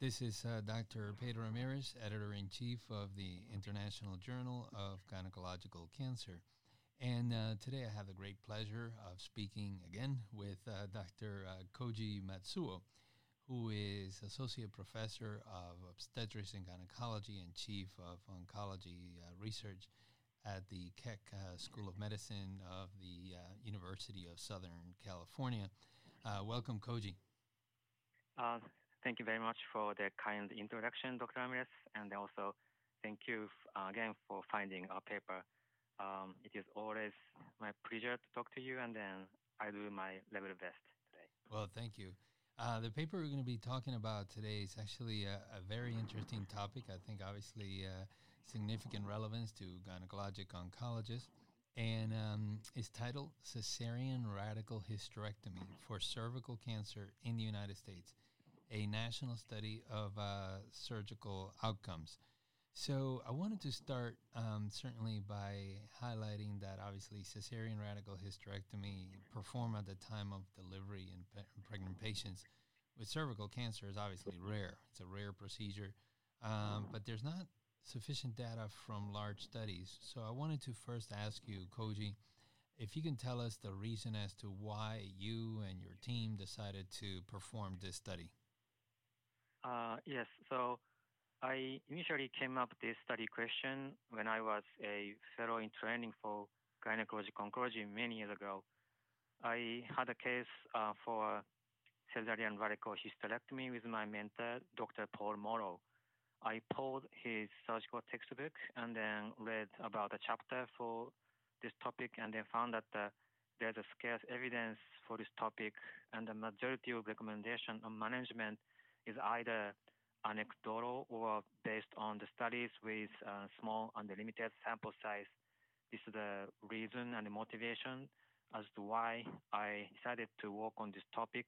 This is uh, Dr. Pedro Ramirez, editor in chief of the International Journal of Gynecological Cancer. And uh, today I have the great pleasure of speaking again with uh, Dr. Uh, Koji Matsuo, who is Associate Professor of Obstetrics and Gynecology and Chief of Oncology uh, Research at the Keck uh, School of Medicine of the University of Southern California. Welcome, Koji. Uh, thank you very much for the kind introduction, Dr. Ramirez, and also thank you uh, again for finding our paper. Um, it is always my pleasure to talk to you, and then I do my level best today. Well, thank you. Uh, the paper we're going to be talking about today is actually a, a very interesting topic. I think, obviously, uh, significant relevance to gynecologic oncologists. And um, it's titled Caesarean Radical Hysterectomy for Cervical Cancer in the United States, a national study of uh, surgical outcomes. So I wanted to start um, certainly by highlighting that obviously cesarean radical hysterectomy performed at the time of delivery in, pe- pregnant patients with cervical cancer is obviously rare. It's a rare procedure, um, but there's not sufficient data from large studies. So I wanted to first ask you, Koji, if you can tell us the reason as to why you and your team decided to perform this study. Uh, yes, so I initially came up this study question when I was a fellow in training for gynecologic oncology many years ago. I had a case uh, for cesarean radical hysterectomy with my mentor, Dr. Paul Morrow. I pulled his surgical textbook and then read about a chapter for this topic and then found that uh, there's a scarce evidence for this topic and the majority of recommendation on management is either anecdotal or based on the studies with uh, small and limited sample size. This is the reason and the motivation as to why I decided to work on this topic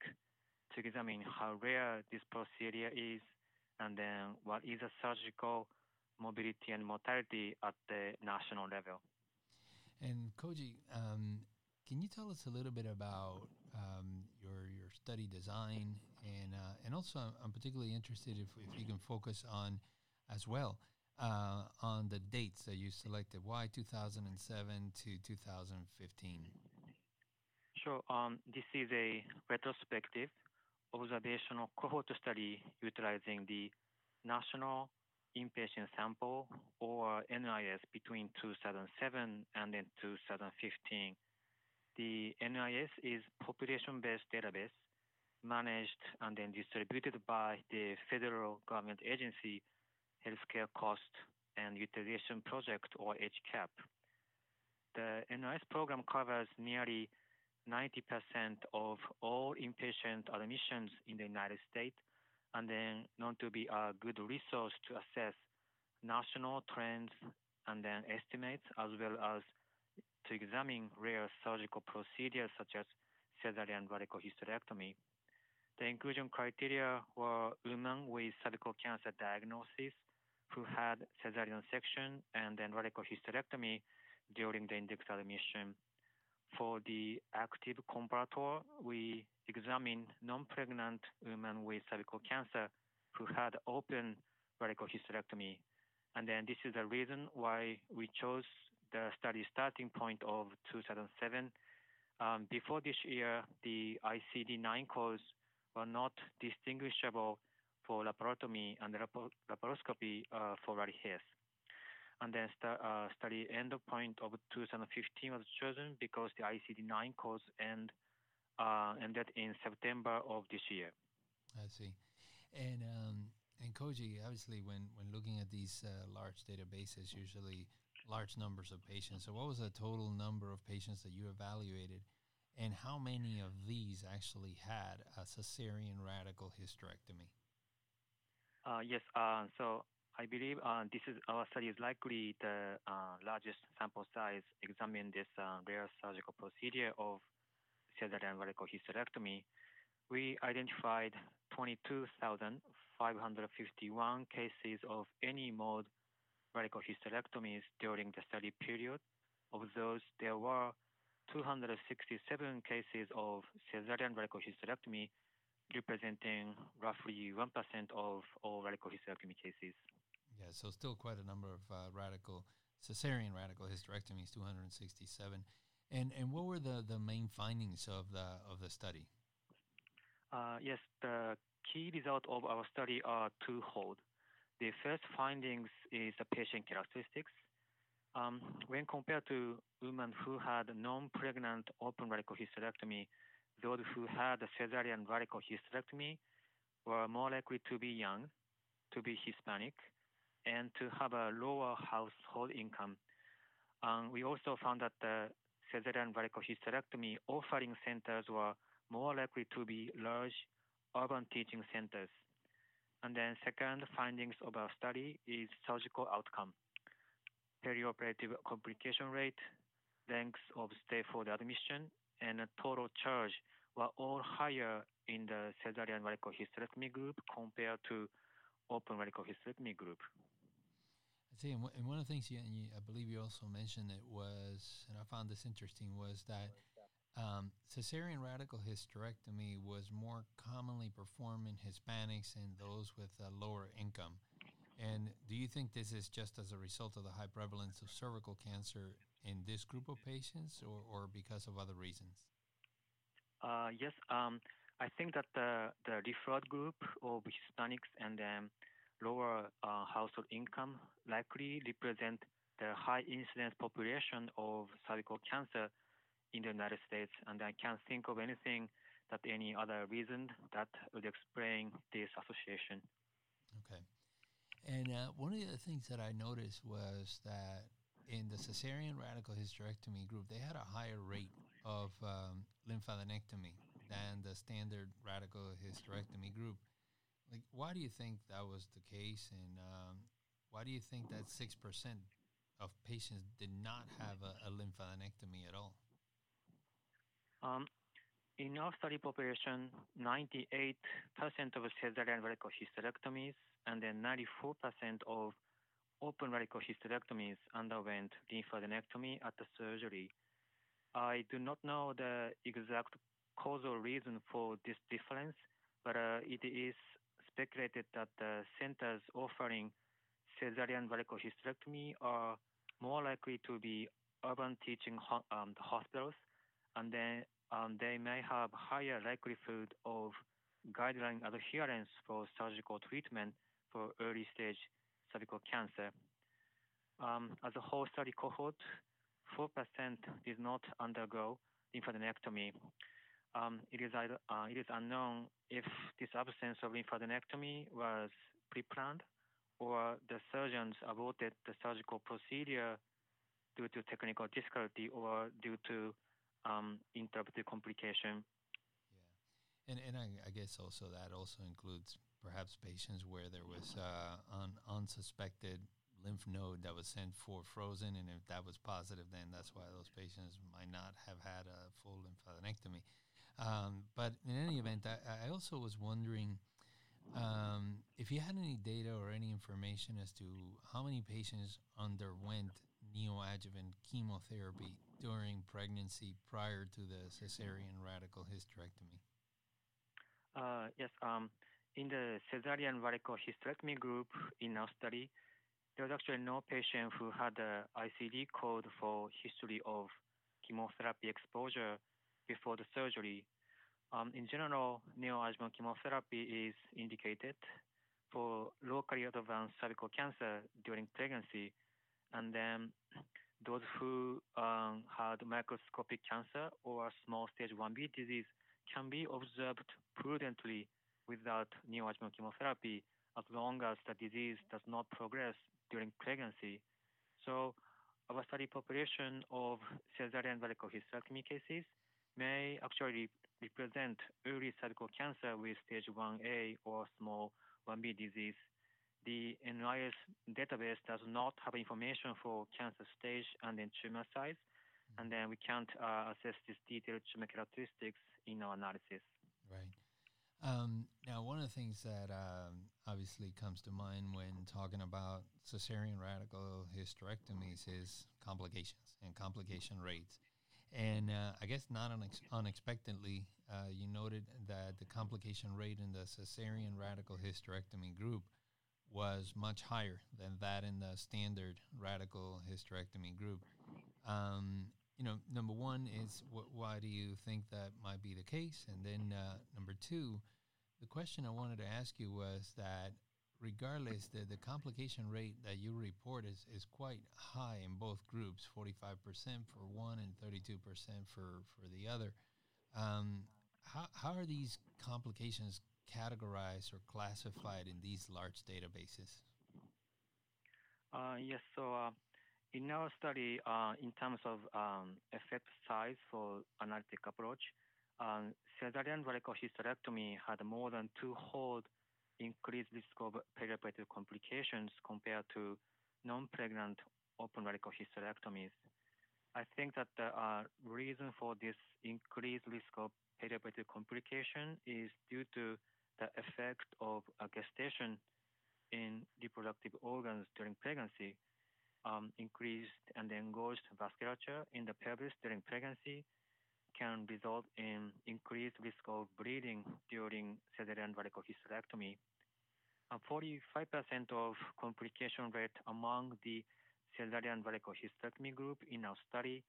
to examine how rare this procedure is and then what is the surgical morbidity and mortality at the national level. And Koji, um, can you tell us a little bit about um, your your study design and uh, and also I'm particularly interested if, if you can focus on as well uh, on the dates that you selected. Why 2007 to 2015? Sure. Um, this is a retrospective observational cohort study utilizing the national inpatient sample or NIS between 2007 and then 2015 the NIS is population-based database managed and then distributed by the federal government agency Healthcare Cost and Utilization Project or HCUP. The NIS program covers nearly 90% of all inpatient admissions in the United States and then known to be a good resource to assess national trends and then estimates as well as to examine rare surgical procedures such as cesarean radical hysterectomy. The inclusion criteria were women with cervical cancer diagnosis who had cesarean section and then radical hysterectomy during the index admission. For the active comparator, we examined non-pregnant women with cervical cancer who had open radical hysterectomy. And then this is the reason why we chose the study starting point of 2007. Um, before this year, the ICD-9 codes were not distinguishable for laparotomy and laparoscopy uh, for rari And then st- uh, study end point of 2015 was chosen because the ICD-9 codes end uh, ended in September of this year. I see, and um, and Koji, obviously, when when looking at these uh, large databases, usually large numbers of patients. So, what was the total number of patients that you evaluated, and how many of these actually had a cesarean radical hysterectomy? Uh, yes. Uh, so, I believe uh, this is our study is likely the uh, largest sample size examining this uh, rare surgical procedure of cesarean radical hysterectomy. We identified 22,551 cases of any mode radical hysterectomies during the study period. Of those, there were 267 cases of cesarean radical hysterectomy representing roughly 1% of all radical hysterectomy cases. Yeah, so still quite a number of uh, radical cesarean radical hysterectomies, 267. And and what were the, the main findings of the of the study? Uh, yes, the key result of our study are twofold. The first findings is the patient characteristics. Um, when compared to women who had non-pregnant open radical hysterectomy, those who had a cesarean radical hysterectomy were more likely to be young, to be Hispanic, and to have a lower household income. Um, we also found that the cesarean radical hysterectomy offering centers were more likely to be large urban teaching centers. And then second findings of our study is surgical outcome, perioperative complication rate, length of stay for the admission, and total charge were all higher in the cesarean radical hysterectomy group compared to open radical hysterectomy group. I see, and, one of the things you, you, I believe you also mentioned it was, and I found this interesting, was that um, cesarean radical hysterectomy was more commonly performed in Hispanics and those with a lower income. And do you think this is just as a result of the high prevalence of cervical cancer in this group of patients or, or because of other reasons? Uh, yes, um, I think that the, the referred group of Hispanics and um, lower uh, household income likely represent the high incidence population of cervical cancer in the United States, and I can't think of anything that any other reason that would explain this association. Okay. And uh, one of the things that I noticed was that in the cesarean radical hysterectomy group, they had a higher rate of um, lymphadenectomy than the standard radical hysterectomy group. Like, why do you think that was the case, and um, why do you think that six percent of patients did not have a, a lymphadenectomy at all? Um, in our study population, 98% of cesarean radical hysterectomies and then 94% of open radical hysterectomies underwent lymphadenectomy at the surgery. I do not know the exact causal reason for this difference, but uh, it is speculated that the centers offering cesarean radical hysterectomy are more likely to be urban teaching ho- um, hospitals, and then um, they may have higher likelihood of guideline adherence for surgical treatment for early stage cervical cancer. Um, as a whole study cohort, 4% did not undergo lymphadenectomy. Um, it, is, uh, it is unknown if this absence of lymphadenectomy was pre-planned or the surgeons aborted the surgical procedure due to technical difficulty or due to um, complication. Yeah, and and I, I, guess also that also includes perhaps patients where there was uh, un, unsuspected lymph node that was sent for frozen, and if that was positive, then that's why those patients might not have had a full lymphadenectomy. Um, but in any event, I, I also was wondering um, if you had any data or any information as to how many patients underwent neoadjuvant chemotherapy during pregnancy prior to the cesarean radical hysterectomy. Uh, yes, um, in the cesarean radical hysterectomy group in our study, there was actually no patient who had an ICD code for history of chemotherapy exposure before the surgery. Um, in general, neoadjuvant chemotherapy is indicated for locally advanced cervical cancer during pregnancy, and then those who um, had microscopic cancer or small stage 1B disease can be observed prudently without neoadjuvant chemotherapy as long as the disease does not progress during pregnancy. So our study population of cesarean radical hysterectomy cases may actually represent early cervical cancer with stage 1A or small 1B disease. The NIS database does not have information for cancer stage and then tumor size, and then we can't uh, assess these detailed tumor characteristics in our analysis. Right. Um, now, one of the things that um, obviously comes to mind when talking about cesarean radical hysterectomies is complications and complication rates. And uh, I guess not unex- unexpectedly, uh, you noted that the complication rate in the cesarean radical hysterectomy group was much higher than that in the standard radical hysterectomy group. Um, you know, number one is wh- why do you think that might be the case? And then uh, number two, the question I wanted to ask you was that regardless, the, the complication rate that you report is, is quite high in both groups 45% for one and 32% for, for the other. Um, how, how are these complications categorized or classified in these large databases? Uh, yes, so uh, in our study, uh, in terms of um, effect size for analytic approach, um, cesarean radical hysterectomy had more than two-fold increased risk of perioperative complications compared to non-pregnant open radical hysterectomies. I think that the uh, reason for this increased risk of perioperative complication is due to the effect of gestation in reproductive organs during pregnancy. Um, increased and engorged vasculature in the pelvis during pregnancy can result in increased risk of bleeding during cesarean radical hysterectomy. 45% of complication rate among the cesarean radical hysterectomy group in our study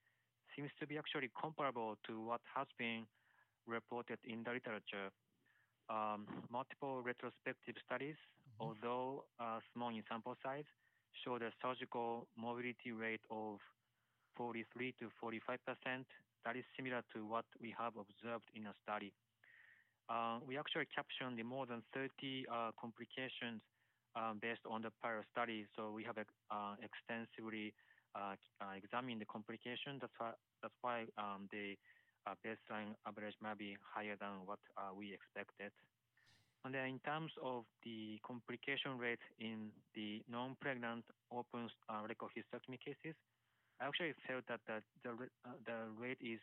seems to be actually comparable to what has been reported in the literature. Um, multiple retrospective studies, mm-hmm. although uh, small in sample size, show the surgical morbidity rate of 43 to 45 percent. That is similar to what we have observed in a study. Uh, we actually captioned the more than 30 uh, complications uh, based on the prior study. So we have uh, extensively uh, uh, examined the complications. That's why, that's why um, the Uh, baseline average might be higher than what uh, we expected. And then in terms of the complication rate in the non-pregnant open uh, radical hysterectomy cases, I actually felt that the, the, the rate is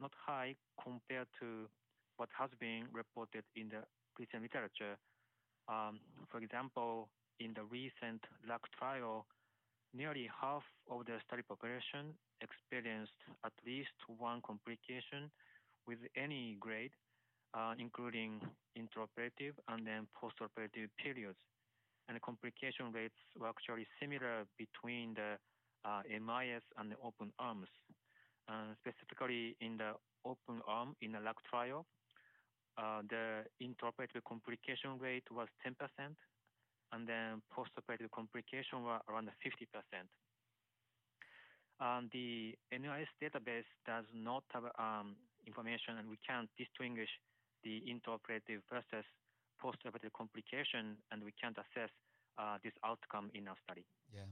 not high compared to what has been reported in the recent literature. Um, for example, in the recent LACC trial, nearly half of the study population experienced at least one complication with any grade, uh, including intraoperative and then postoperative periods. And complication rates were actually similar between the uh, MIS and the open arms. Uh, specifically in the open arm in the LACC trial, uh, the intraoperative complication rate was 10%, and then postoperative complication were around 50%. Um, the NIS database does not have um, information, and we can't distinguish the intraoperative versus postoperative complication, and we can't assess uh, this outcome in our study. Yeah.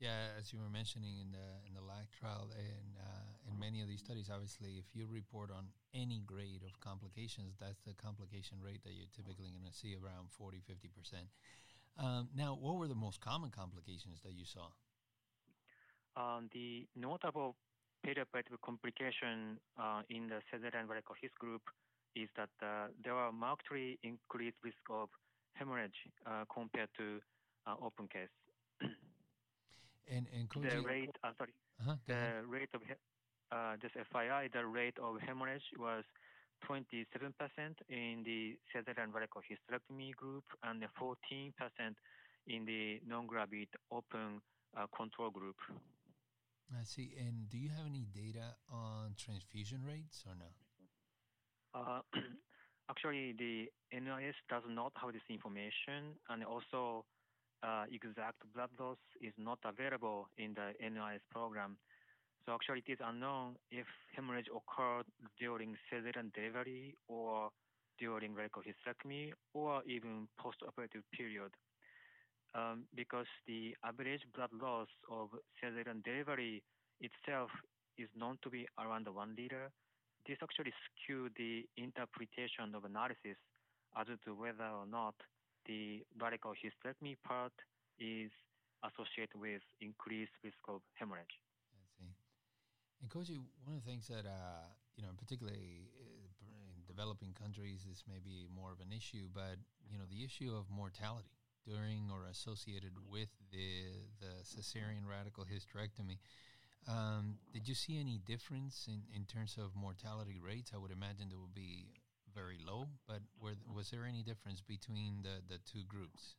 Yeah, as you were mentioning in the in the LACC trial and uh, in many of these studies, obviously, if you report on any grade of complications, that's the complication rate that you're typically going to see around 40, 50 percent. Um, now, what were the most common complications that you saw? Um, the notable perioperative complication uh, in the cesarean varicose group is that uh, there are markedly increased risk of hemorrhage uh, compared to uh, open case. And and the rate, uh, sorry, uh-huh, the rate of uh, just FYI, the rate of hemorrhage was 27% in the cesarean radical hysterectomy group and 14% in the non-gravid open uh, control group. I see. And do you have any data on transfusion rates or no? Uh, actually, the NIS does not have this information, and also uh, exact blood loss is not available in the NIS program. So actually, it is unknown if hemorrhage occurred during cesarean delivery or during radical hysterectomy or even post-operative period. Um, because the average blood loss of cesarean delivery itself is known to be around one liter, this actually skewed the interpretation of analysis as to whether or not the radical hysterectomy part is associated with increased risk of hemorrhage. I see. And Koji, one of the things that uh, you know, particularly uh, in developing countries, this may be more of an issue, but you know, the issue of mortality during or associated with the the cesarean radical hysterectomy. Um, did you see any difference in, in terms of mortality rates? I would imagine there would be very low, but were, was there any difference between the, the two groups?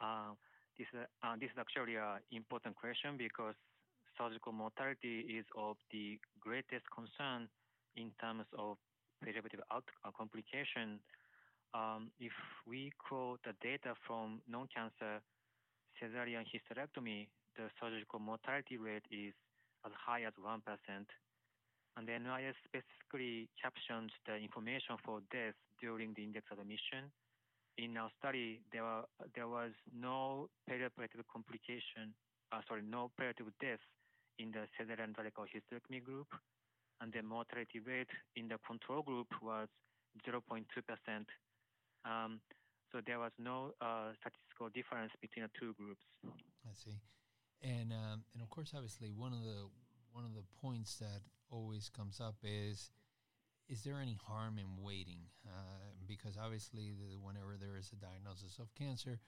Uh, this, uh, this is actually an important question because surgical mortality is of the greatest concern in terms of perioperative out, uh, complication. Um, if we quote the data from non-cancer cesarean hysterectomy, the surgical mortality rate is as high as 1%. And the NIS specifically captions the information for death during the index admission. In our study, there, were, there was no perioperative complication, uh, sorry, no perioperative death in the cesarean radical hysterectomy group, and the mortality rate in the control group was 0.2%. Um, so there was no uh, statistical difference between the two groups. I see, and um, and of course, obviously, one of the one of the points that always comes up is is there any harm in waiting? Uh, because obviously, the, whenever there is a diagnosis of cancer,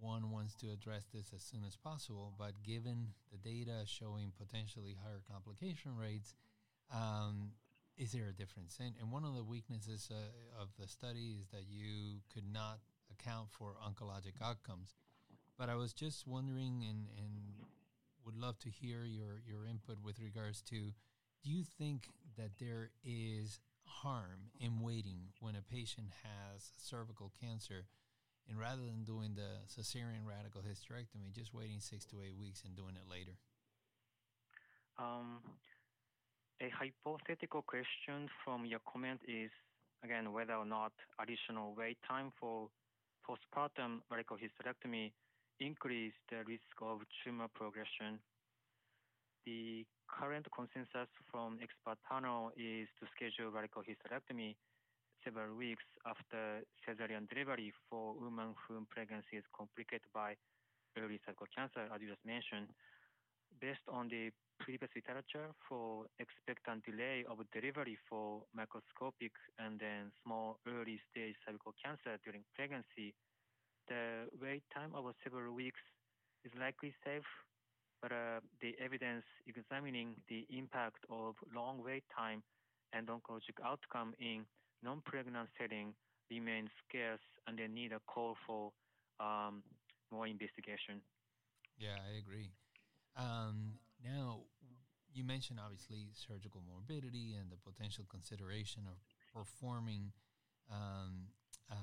one wants to address this as soon as possible. But given the data showing potentially higher complication rates, um, is there a difference? And, and one of the weaknesses uh, of the study is that you could not account for oncologic outcomes. But I was just wondering and, and would love to hear your, your input with regards to do you think that there is harm in waiting when a patient has cervical cancer? And rather than doing the cesarean radical hysterectomy, just waiting six to eight weeks and doing it later? Um, a hypothetical question from your comment is again whether or not additional wait time for postpartum radical hysterectomy increase the risk of tumor progression. The current consensus from expert panel is to schedule radical hysterectomy several weeks after cesarean delivery for women whom pregnancy is complicated by early cervical cancer, as you just mentioned. Based on the previous literature for expectant delay of delivery for microscopic and then small early stage cervical cancer during pregnancy, the wait time of several weeks is likely safe, but uh, the evidence examining the impact of long wait time and oncologic outcome in non-pregnant setting remains scarce and they need a call for um, more investigation. Yeah, I agree. Um, now, you mentioned obviously surgical morbidity and the potential consideration of performing um, uh,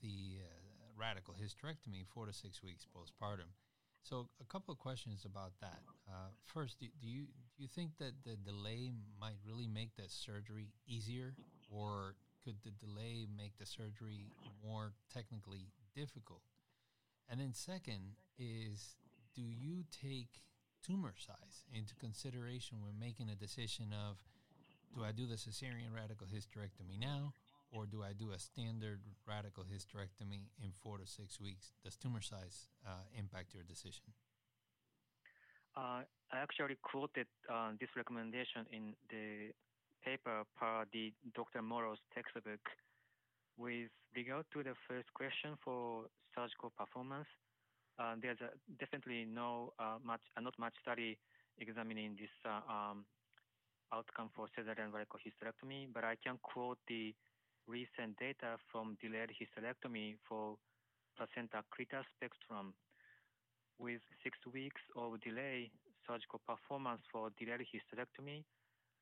the uh, radical hysterectomy four to six weeks postpartum. So, a couple of questions about that. Uh, first, do, do, you do you think that the delay might really make the surgery easier, or could the delay make the surgery more technically difficult? And then, second, is do you take tumor size into consideration when making a decision of do I do the cesarean radical hysterectomy now or do I do a standard radical hysterectomy in four to six weeks? Does tumor size uh, impact your decision? Uh, I actually quoted uh, this recommendation in the paper per the Dr. Morrow's textbook. With regard to the first question for surgical performance, uh, there's definitely no uh, much, uh, not much study examining this uh, um, outcome for cesarean radical hysterectomy, but I can quote the recent data from delayed hysterectomy for placenta accreta spectrum. With six weeks of delay, surgical performance for delayed hysterectomy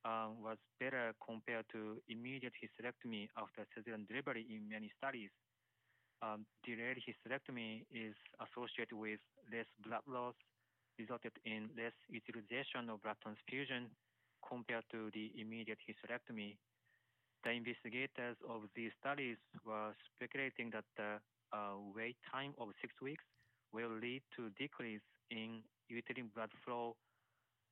uh, was better compared to immediate hysterectomy after cesarean delivery in many studies um, delayed hysterectomy is associated with less blood loss, resulted in less utilization of blood transfusion compared to the immediate hysterectomy. The investigators of these studies were speculating that the uh, wait time of six weeks will lead to decrease in uterine blood flow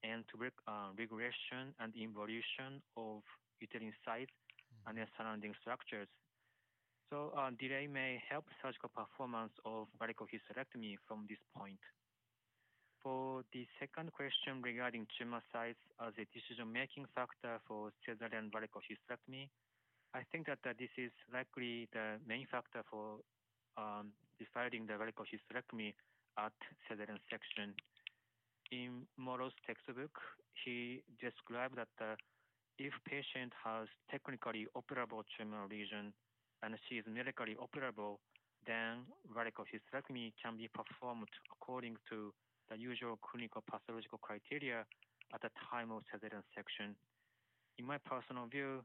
and to uh, regression and involution of uterine size mm-hmm. and their surrounding structures. So uh, delay may help surgical performance of radical hysterectomy from this point. For the second question regarding tumor size as a decision-making factor for cesarean radical hysterectomy, I think that uh, this is likely the main factor for um, deciding the radical hysterectomy at cesarean section. in Morrow's textbook, he described that uh, if patient has technically operable tumor lesion and she is medically operable, then radical hysterectomy can be performed according to the usual clinical pathological criteria at the time of cesarean section. In my personal view,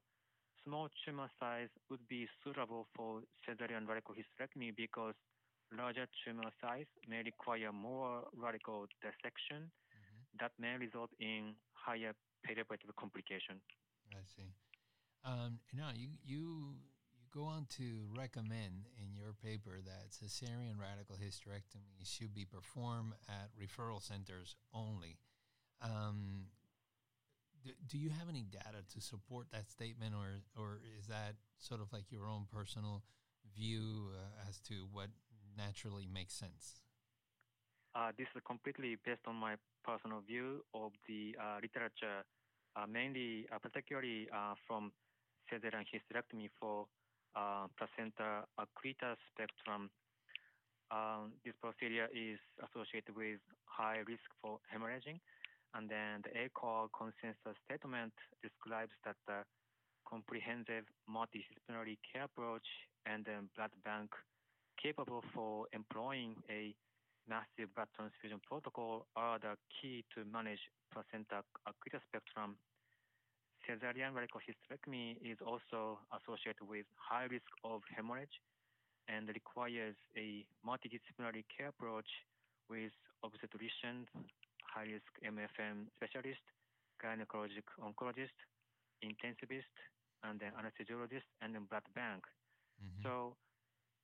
small tumor size would be suitable for cesarean radical hysterectomy because larger tumor size may require more radical dissection mm-hmm. that may result in higher perioperative complication. I see. Um, now you you you go on to recommend in your paper that cesarean radical hysterectomy should be performed at referral centers only. Um, do, do you have any data to support that statement, or or is that sort of like your own personal view uh, as to what naturally makes sense? Uh, this is completely based on my personal view of the uh, literature, uh, mainly, uh, particularly uh, from cesarean hysterectomy for placenta accreta spectrum. Um, this procedure is associated with high risk for hemorrhaging. And then the ACOG consensus statement describes that the comprehensive multidisciplinary care approach and then blood bank capable for employing a massive blood transfusion protocol are the key to manage placenta accreta spectrum. Caesarean radical hysterectomy is also associated with high risk of hemorrhage and requires a multidisciplinary care approach with obstetricians, high risk MFM specialist, gynecologic oncologist, intensivist, and then anesthesiologist, and then blood bank. Mm-hmm. So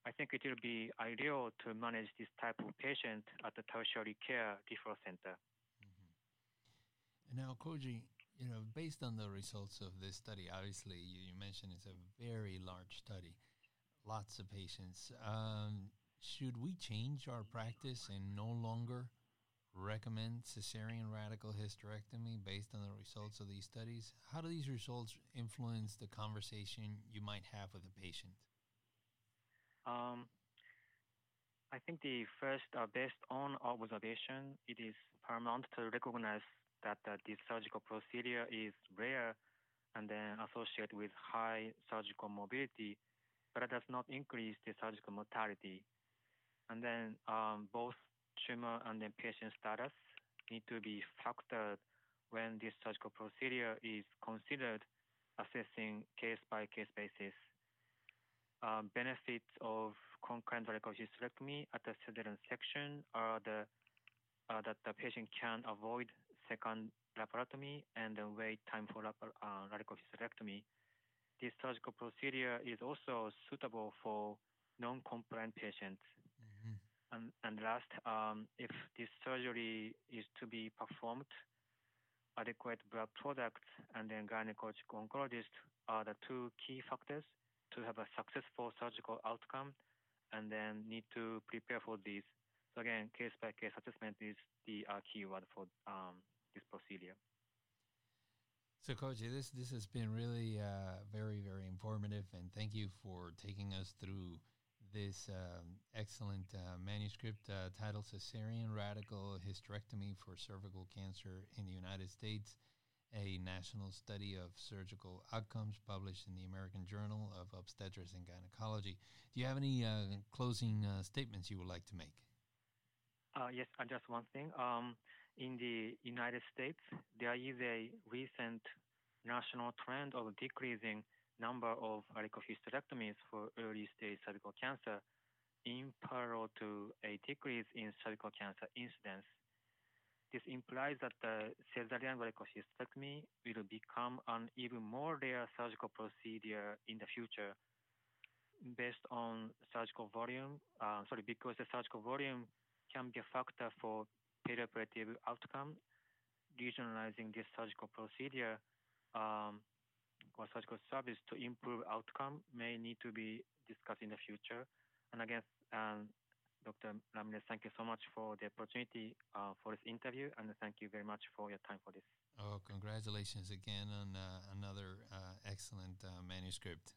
I think it will be ideal to manage this type of patient at the tertiary care referral center. Mm-hmm. And now, Koji, you know, based on the results of this study, obviously you, you mentioned it's a very large study, lots of patients. Um, should we change our practice and no longer recommend cesarean radical hysterectomy based on the results of these studies? How do these results influence the conversation you might have with a patient? Um, I think the first, uh, based on observation, it is paramount to recognize that this surgical procedure is rare and then associated with high surgical morbidity, but it does not increase the surgical mortality. And then um, both tumor and then patient status need to be factored when this surgical procedure is considered assessing case by case basis um, benefits of concurrent radical hysterectomy at the cesarean section are the uh, that the patient can avoid second laparotomy and then wait time for uh, radical hysterectomy. This surgical procedure is also suitable for non-compliant patients. Mm-hmm. And, and last, um, if this surgery is to be performed, adequate blood products and then gynecologic oncologist are the two key factors to have a successful surgical outcome and then need to prepare for this. So again, case by case assessment is the uh, keyword for um, this procedure. So, Koji, this this has been really uh, very very informative, and thank you for taking us through this um, excellent uh, manuscript uh, titled "Cesarean Radical Hysterectomy for Cervical Cancer in the United States." a national study of surgical outcomes published in the American Journal of Obstetrics and Gynecology. Do you have any uh, closing uh, statements you would like to make? Uh, yes, just one thing. Um, in the United States, there is a recent national trend of decreasing number of radical hysterectomies for early stage cervical cancer in parallel to a decrease in cervical cancer incidence. This implies that the caesarean hysterectomy will become an even more rare surgical procedure in the future based on surgical volume. Uh, sorry, because the surgical volume can be a factor for perioperative outcome. Regionalizing this surgical procedure um, or surgical service to improve outcome may need to be discussed in the future. And again, um, Dr. Ramirez, thank you so much for the opportunity uh, for this interview, and thank you very much for your time for this. Oh, congratulations again on uh, another uh, excellent uh, manuscript.